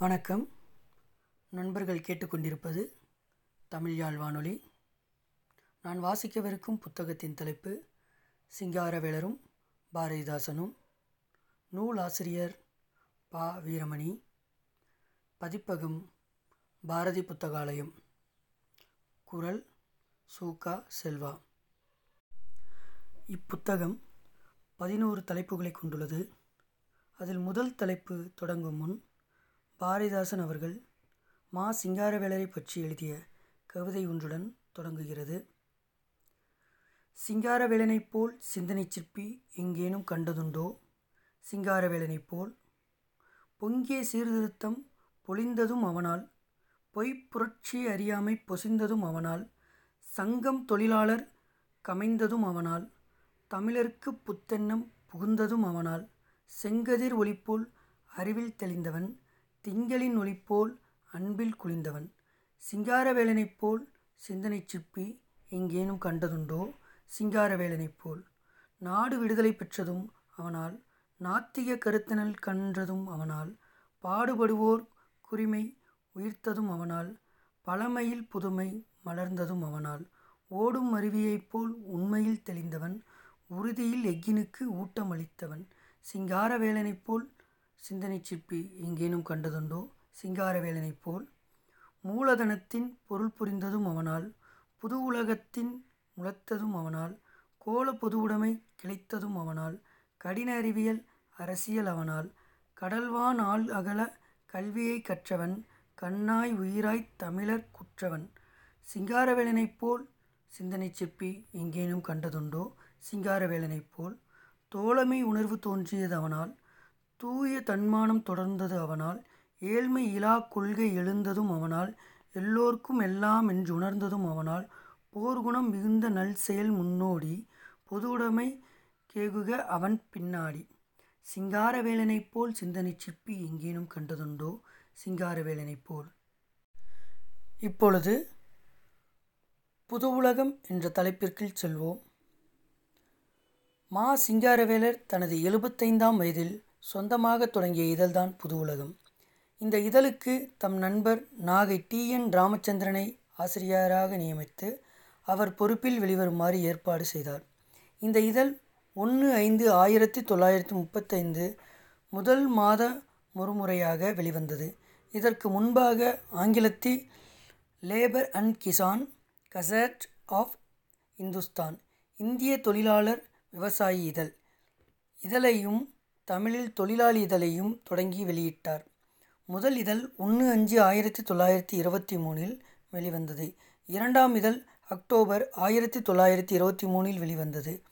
வணக்கம். நண்பர்கள் கேட்டுக்கொண்டிருப்பது தமிழ் யாழ் வானொலி நான் வாசிக்கவிருக்கும் புத்தகத்தின் தலைப்பு சிங்காரவேலரும் பாரதிதாசனும் நூலாசிரியர் பா. வீரமணி. பதிப்பகம் பாரதி புத்தகாலயம். குரல் சூகா செல்வா. இப்புத்தகம் பதினோரு தலைப்புகளை கொண்டுள்ளது. அதில் முதல் தலைப்பு தொடங்கும் முன் பாரதிதாசன் அவர்கள் மா சிங்காரவேலரை பற்றி எழுதிய கவிதை ஒன்றுடன் தொடங்குகிறது. சிங்காரவேலனைப் போல் சிந்தனை சிற்பி எங்கேனும் கண்டதுண்டோ? சிங்காரவேலனைப் போல். பொங்கிய சீர்திருத்தம் பொழிந்ததும் அவனால் பொய்ப்புரட்சி அறியாமை பொசிந்ததும் அவனால் சங்கம் தொழிலாளர் கமைந்ததும் அவனால் தமிழருக்கு புத்தெண்ணம் புகுந்ததும் அவனால் செங்கதிர் ஒளிப்போல் அறிவில் தெளிந்தவன் திங்களின் ஒளிப்போல் அன்பில் குளிந்தவன். சிங்காரவேலனைப் போல் சிந்தனை சிற்பி எங்கேனும் கண்டதுண்டோ? சிங்காரவேலனைப் போல். நாடு விடுதலை பெற்றதும் அவனால் நாத்திக கருத்தினல் கன்றதும் அவனால் பாடுபடுவோர் குரிமை உயிர்த்ததும் அவனால் பழமையில் புதுமை மலர்ந்ததும் அவனால் ஓடும் அருவியைப் போல் உண்மையில் தெளிந்தவன் உறுதியில் எக்கினுக்கு ஊட்டமளித்தவன். சிங்காரவேலனைப் போல் சிந்தனை சிற்பி எங்கேனும் கண்டதுண்டோ? சிங்காரவேலனைப் போல். மூலதனத்தின் பொருள் புரிந்ததும் அவனால் புது உலகத்தின் முளைத்ததும் அவனால் கோல பொதுவுடைமை கிளைத்ததும் அவனால் கடின அறிவியல் அரசியல் அவனால் கடல்வான் ஆள் அகல கல்வியை கற்றவன் கண்ணாய் உயிராய் தமிழர் குற்றவன். சிங்காரவேலனைப் போல். சிந்தனை சிற்பி எங்கேனும் கண்டதுண்டோ? சிங்காரவேலனைப் போல். தோழமை உணர்வு தோன்றியது அவனால் தூய தன்மானம் தொடர்ந்தது அவனால். ஏழ்மை இலா கொள்கை எழுந்ததும் அவனால். எல்லோர்க்கும் எல்லாம் என்று உணர்ந்ததும் அவனால். போர்க்குணம் மிகுந்த நல் செயல் முன்னோடி. பொதுவுடைமை கேகுக அவன் பின்னாடி. சிங்காரவேலனைப் போல் சிந்தனை சிற்பி எங்கேனும் கண்டதுண்டோ? சிங்காரவேலனைப் போல். இப்பொழுது புது உலகம் என்ற தலைப்பிற்குள் செல்வோம். மா சிங்காரவேலர் தனது எழுபத்தைந்தாம் வயதில் சொந்தமாக தொடங்கிய இதழ்தான் புது உலகம். இந்த இதழுக்கு தம் நண்பர் நாகை டி. என். ராமச்சந்திரனை ஆசிரியராக நியமித்து அவர் பொறுப்பில் வெளிவருமாறு ஏற்பாடு செய்தார். இந்த இதழ் ஒன்று ஐந்து ஆயிரத்தி தொள்ளாயிரத்தி முப்பத்தைந்து முதல் மாத முறுமுறையாக வெளிவந்தது. இதற்கு முன்பாக ஆங்கிலத்தில் labour and Kisan gazette of Hindustan இந்திய தொழிலாளர் விவசாயி இதழ். இதழையும் தமிழில் தொழிலாளி இதழையும் தொடங்கி வெளியிட்டார். முதல் இதழ் ஒன்று அஞ்சு ஆயிரத்தி தொள்ளாயிரத்தி இருபத்தி மூணில் வெளிவந்தது. இரண்டாம் இதழ் அக்டோபர் ஆயிரத்தி தொள்ளாயிரத்தி இருபத்தி மூணில் வெளிவந்தது.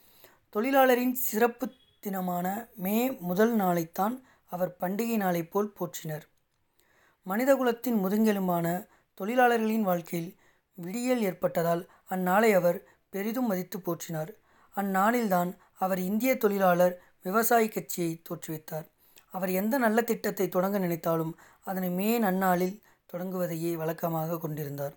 தொழிலாளரின் சிறப்பு தினமான மே முதல் நாளைத்தான் அவர் பண்டிகை நாளை போல் போற்றினர். மனிதகுலத்தின் முதுங்கெலும்பான தொழிலாளர்களின் வாழ்க்கையில் விடியல் ஏற்பட்டதால் அந்நாளை அவர் பெரிதும் மதித்து போற்றினார். அந்நாளில்தான் அவர் இந்திய தொழிலாளர் விவசாய கட்சியை தோற்றுவித்தார். அவர் எந்த நல்ல திட்டத்தை தொடங்க நினைத்தாலும் அதனை மே நன்னாளில் தொடங்குவதையே வழக்கமாக கொண்டிருந்தார்.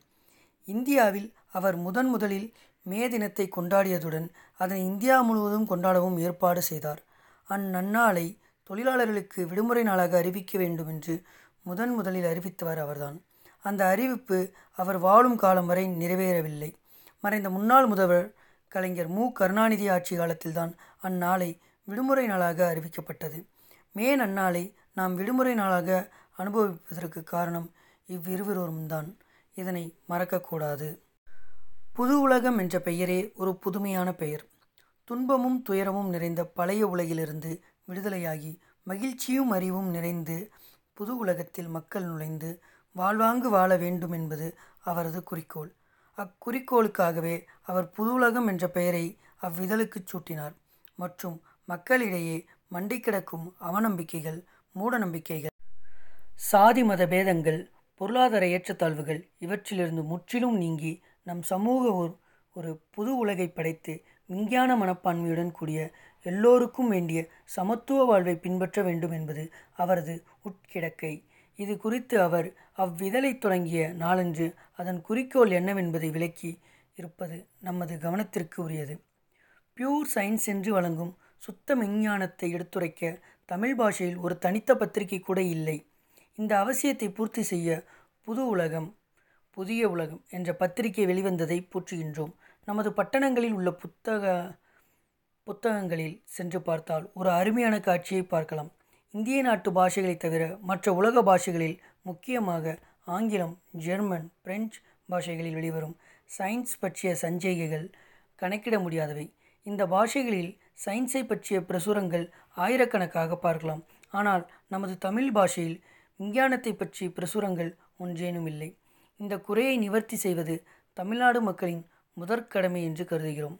இந்தியாவில் அவர் முதன் முதலில் மே தினத்தை கொண்டாடியதுடன் அதனை இந்தியா முழுவதும் கொண்டாடவும் ஏற்பாடு செய்தார். அந்நன்னாளை தொழிலாளர்களுக்கு விடுமுறை நாளாக அறிவிக்க வேண்டும் என்று முதன் முதலில் அறிவித்தவர் அவர்தான். அந்த அறிவிப்பு அவர் வாழும் காலம் வரை நிறைவேறவில்லை. மறைந்த முன்னாள் முதல்வர் கலைஞர் மு. கருணாநிதி ஆட்சி காலத்தில்தான் அந்நாளை விடுமுறை நாளாக அறிவிக்கப்பட்டது. மே நன்னாளை நாம் விடுமுறை நாளாக அனுபவிப்பதற்கு காரணம் இவ்விருவரும் தான் இதனை மறக்கக்கூடாது. புது உலகம் என்ற பெயரே ஒரு புதுமையான பெயர். துன்பமும் துயரமும் நிறைந்த பழைய உலகிலிருந்து விடுதலையாகி மகிழ்ச்சியும் அறிவும் நிறைந்து புது உலகத்தில் மக்கள் நுழைந்து வாழ்வாங்கு வாழ வேண்டும் என்பது அவரது குறிக்கோள். அக்குறிக்கோளுக்காகவே அவர் புது உலகம் என்ற பெயரை அவ்விதழுக்கு சூட்டினார். மற்றும் மக்களிடையே மண்டி கிடக்கும் அவநம்பிக்கைகள் மூடநம்பிக்கைகள். சாதி மத பேதங்கள் பொருளாதார ஏற்றத்தாழ்வுகள் இவற்றிலிருந்து முற்றிலும் நீங்கி நம் சமூக ஒரு ஒரு புது உலகை படைத்து விஞ்ஞான மனப்பான்மையுடன் கூடிய எல்லோருக்கும் வேண்டிய சமத்துவ வாழ்வை பின்பற்ற வேண்டும் என்பது அவரது உட்கிடக்கை. இது குறித்து அவர் அவ்விதழை தொடங்கிய நாளன்று அதன் குறிக்கோள் என்னவென்பதை விளக்கி இருப்பது நமது கவனத்திற்கு உரியது. பியூர் சயின்ஸ் என்று வழங்கும் சுத்த மெஞ்ஞானத்தை எடுத்துரைக்க தமிழ் பாஷையில் ஒரு தனித்த பத்திரிகை கூட இல்லை. இந்த அவசியத்தை பூர்த்தி செய்ய புது உலகம் புதிய உலகம் என்ற பத்திரிகை வெளிவந்ததை போற்றுகின்றோம். நமது பட்டணங்களில் உள்ள புத்தக புத்தகங்களில் சென்று பார்த்தால் ஒரு அருமையான காட்சியை பார்க்கலாம். இந்திய நாட்டு பாஷைகளை தவிர மற்ற உலக பாஷைகளில் முக்கியமாக ஆங்கிலம் ஜெர்மன் பிரெஞ்சு பாஷைகளில் வெளிவரும் சயின்ஸ் பற்றிய சஞ்சைகைகள் கணக்கிட முடியாதவை. இந்த பாஷைகளில் சயின்ஸை பற்றிய பிரசுரங்கள் ஆயிரக்கணக்காக பார்க்கலாம். ஆனால் நமது தமிழ் பாஷையில் விஞ்ஞானத்தை பற்றி பிரசுரங்கள் ஒன்றேனும் இல்லை. இந்த குறையை நிவர்த்தி செய்வது தமிழ்நாடு மக்களின் முதற்கடமை என்று கருதுகிறோம்.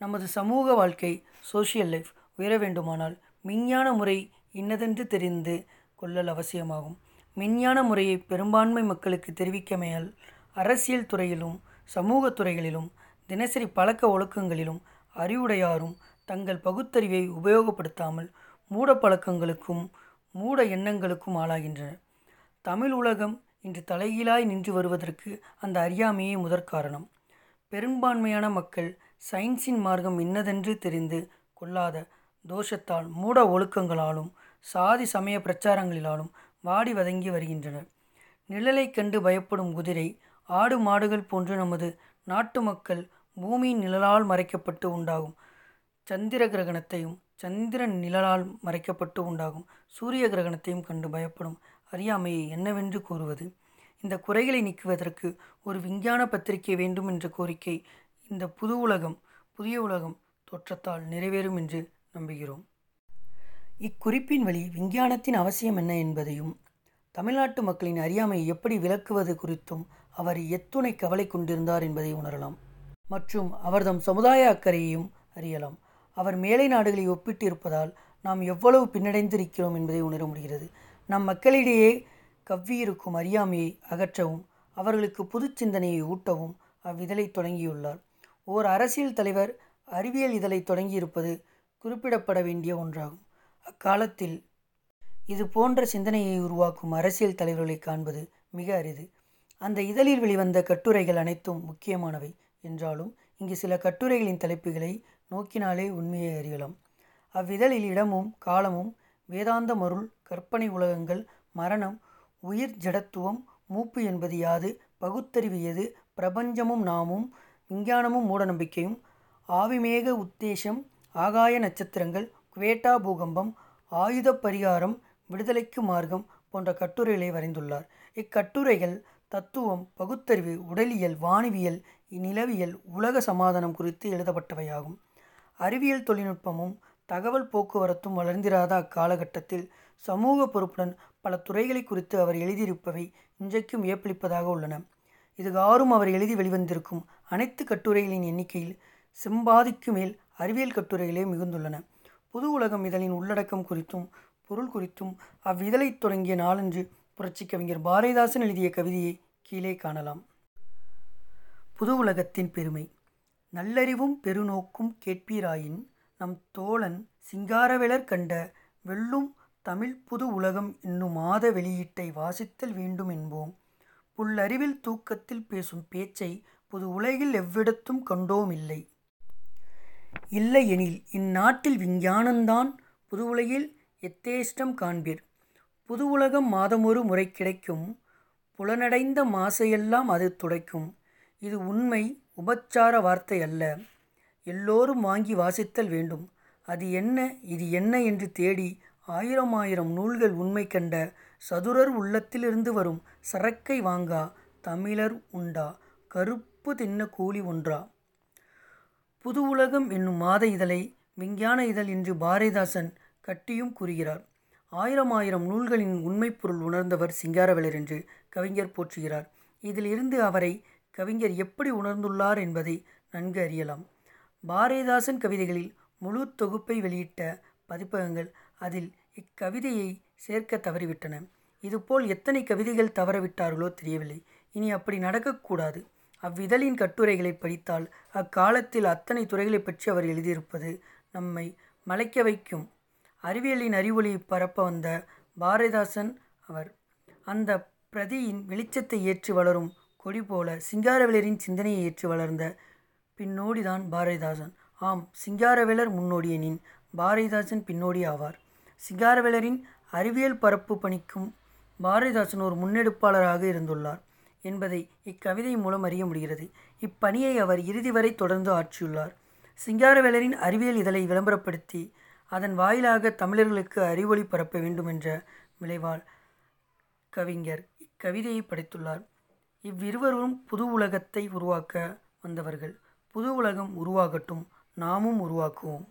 நமது சமூக வாழ்க்கை சோஷியல் லைஃப் உயர வேண்டுமானால் விஞ்ஞான முறை இன்னதென்று தெரிந்து கொள்ளல் அவசியமாகும். விஞ்ஞான முறையை பெரும்பான்மை மக்களுக்கு தெரிவிக்கமையால் அரசியல் துறையிலும் சமூக துறைகளிலும் தினசரி பழக்க ஒழுக்கங்களிலும் அறிவுடையாரும் தங்கள் பகுத்தறிவை உபயோகப்படுத்தாமல் மூட பழக்கங்களுக்கும் மூட எண்ணங்களுக்கும் ஆளாகின்றனர். தமிழ் உலகம் இன்று தலைகீழாய் நின்று வருவதற்கு அந்த அறியாமையே முதற்காரணம் பெரும்பான்மையான மக்கள் சயின்ஸின் மார்க்கம் இன்னதென்று தெரிந்து கொள்ளாத தோஷத்தால் மூட ஒழுக்கங்களாலும் சாதி சமய பிரச்சாரங்களிலாலும் வாடி வதங்கி வருகின்றனர். நிழலை கண்டு பயப்படும் குதிரை ஆடு மாடுகள் போன்று நமது நாட்டு மக்கள் பூமியின் நிழலால் மறைக்கப்பட்டு உண்டாகும். சந்திர கிரகணத்தையும் சந்திரன் நிழலால் மறைக்கப்பட்டு உண்டாகும். சூரிய கிரகணத்தையும் கண்டு பயப்படும். அறியாமையை என்னவென்று கூறுவது? இந்த குறைகளை நீக்குவதற்கு ஒரு விஞ்ஞான பத்திரிகை வேண்டும் என்ற கோரிக்கை இந்த புது உலகம் புதிய உலகம் தோற்றத்தால் நிறைவேறும் என்று நம்புகிறோம். இக்குறிப்பின் வழி விஞ்ஞானத்தின் அவசியம் என்ன என்பதையும் தமிழ்நாட்டு மக்களின் அறியாமையை எப்படி விளக்குவது குறித்தும் அவர் எத்துணை கவலை கொண்டிருந்தார் என்பதை உணரலாம். மற்றும் அவர்தம் சமுதாய அக்கறையையும் அறியலாம். அவர் மேலை நாடுகளை ஒப்பிட்டு இருப்பதால் நாம் எவ்வளவு பின்னடைந்திருக்கிறோம் என்பதை உணர முடிகிறது. நம் மக்களிடையே கவ்வியிருக்கும் அறியாமையை அகற்றவும் அவர்களுக்கு புது சிந்தனையை ஊட்டவும் அவ்விதழை தொடங்கியுள்ளார். ஓர் அரசியல் தலைவர் அறிவியல் இதழை தொடங்கியிருப்பது குறிப்பிடப்பட வேண்டிய ஒன்றாகும். அக்காலத்தில் இது போன்ற சிந்தனையை உருவாக்கும் அரசியல் தலைவர்களை காண்பது மிக அரிது. அந்த இதழில் வெளிவந்த கட்டுரைகள் அனைத்தும் முக்கியமானவை. என்றாலும் இங்கு சில கட்டுரைகளின் தலைப்புகளை நோக்கினாலே உண்மையை அறியலாம். அவ்விதழில் இடமும் காலமும் வேதாந்த மருள் கற்பனை உலகங்கள் மரணம் உயிர் ஜடத்துவம் மூப்பு என்பது யாது பகுத்தறிவு எது பிரபஞ்சமும் நாமும் விஞ்ஞானமும் மூடநம்பிக்கையும் ஆவிமேக உத்தேசம் ஆகாய நட்சத்திரங்கள் குவேட்டா பூகம்பம் ஆயுத பரிகாரம் விடுதலைக்கு மார்க்கம் போன்ற கட்டுரைகளை வரைந்துள்ளார். இக்கட்டுரைகள் தத்துவம் பகுத்தறிவு உடலியல் வானவியல் நிலவியல் உலக சமாதானம் குறித்து எழுதப்பட்டவையாகும். அறிவியல் தொழில்நுட்பமும் தகவல் போக்குவரத்தும் வளர்ந்திராத அக்காலகட்டத்தில் சமூக பொறுப்புடன் பல துறைகளை குறித்து அவர் எழுதியிருப்பவை இன்றைக்கும் வியப்பளிப்பதாக உள்ளன. இது இதுகாறும் அவர் எழுதி வெளிவந்திருக்கும் அனைத்து கட்டுரைகளின் எண்ணிக்கையில் சிம்பாதிக்கு மேல் அறிவியல் கட்டுரைகளே மிகுந்துள்ளன. புது உலகம் இதழின் உள்ளடக்கம் குறித்தும் பொருள் குறித்தும் அவ்விதழை தொடங்கிய நாளன்று புரட்சி கவிஞர் பாரதிதாசன் எழுதிய கவிதையை கீழே காணலாம். புது உலகத்தின் பெருமை. நல்லறிவும் பெருநோக்கும் கேட்பீராயின் நம் தோழன் சிங்காரவேலர் கண்ட வெல்லும் தமிழ் புது உலகம் என்னும் மாத வெளியீட்டை வாசித்தல் வேண்டும் என்போம். புல்லறிவில் தூக்கத்தில் பேசும் பேச்சை புது உலகில் எவ்விடத்தும் கண்டோமில்லை. இல்லையெனில் இந்நாட்டில் விஞ்ஞானந்தான் புது உலகில் எத்தேஷ்டம் காண்பீர். புது உலகம் மாதமொரு முறை கிடைக்கும். புலனடைந்த மாசையெல்லாம் அது துடைக்கும். இது உண்மை உபச்சார வார்த்தை அல்ல. எல்லோரும் வாங்கி வாசித்தல் வேண்டும். அது என்ன இது என்ன என்று தேடி ஆயிரம் ஆயிரம் நூல்கள் உண்மை கண்ட சதுரர் உள்ளத்திலிருந்து வரும் சரக்கை வாங்கா தமிழர் உண்டா? கருப்பு தின்ன கூலி ஒன்றா? புது உலகம் என்னும் மாத இதழை விஞ்ஞான இதழ் என்று பாரதிதாசன் கட்டியும் கூறுகிறார். ஆயிரம் ஆயிரம் நூல்களின் உண்மை பொருள் உணர்ந்தவர் சிங்காரவேலர் என்று கவிஞர் போற்றுகிறார். இதில் இருந்து அவரை கவிஞர் எப்படி உணர்ந்துள்ளார் என்பதை நன்கு அறியலாம். பாரதிதாசன் கவிதைகளில் முழு தொகுப்பை வெளியிட்ட பதிப்பகங்கள் அதில் இக்கவிதையை சேர்க்க தவறிவிட்டன. இதுபோல் எத்தனை கவிதைகள் தவறவிட்டார்களோ தெரியவில்லை. இனி அப்படி நடக்கக்கூடாது. அவ்விதழின் கட்டுரைகளை படித்தால் அக்காலத்தில் அத்தனை துறைகளை பற்றி அவர் எழுதியிருப்பது நம்மை மலைக்க வைக்கும் அறிவியலின் அறிவொளி பரப்ப வந்த பாரதிதாசன் அவர். அந்த பிரதியின் வெளிச்சத்தை ஏற்றி வளரும் கொடி போல சிங்காரவேலரின் சிந்தனையை ஏற்றி வளர்ந்த பின்னோடிதான் பாரதிதாசன். ஆம் சிங்காரவேலர் முன்னோடியனின் பாரதிதாசன் பின்னோடி ஆவார். சிங்காரவேலரின் அறிவியல் பரப்பு பணிக்கும் பாரதிதாசன் ஒரு முன்னெடுப்பாளராக இருந்துள்ளார் என்பதை இக்கவிதை மூலம் அறிய முடிகிறது. இப்பணியை அவர் இறுதி வரை தொடர்ந்து ஆற்றியுள்ளார். சிங்காரவேலரின் அறிவியல் இதழை விளம்பரப்படுத்தி அதன் வாயிலாக தமிழர்களுக்கு அறிவொளி பரப்ப வேண்டும் என்ற விளைவால் கவிஞர் இக்கவிதையை படைத்துள்ளார். இவ்விருவரும் புது உலகத்தை உருவாக்க வந்தவர்கள். புது உலகம் உருவாகட்டும். நாமும் உருவாக்குவோம்.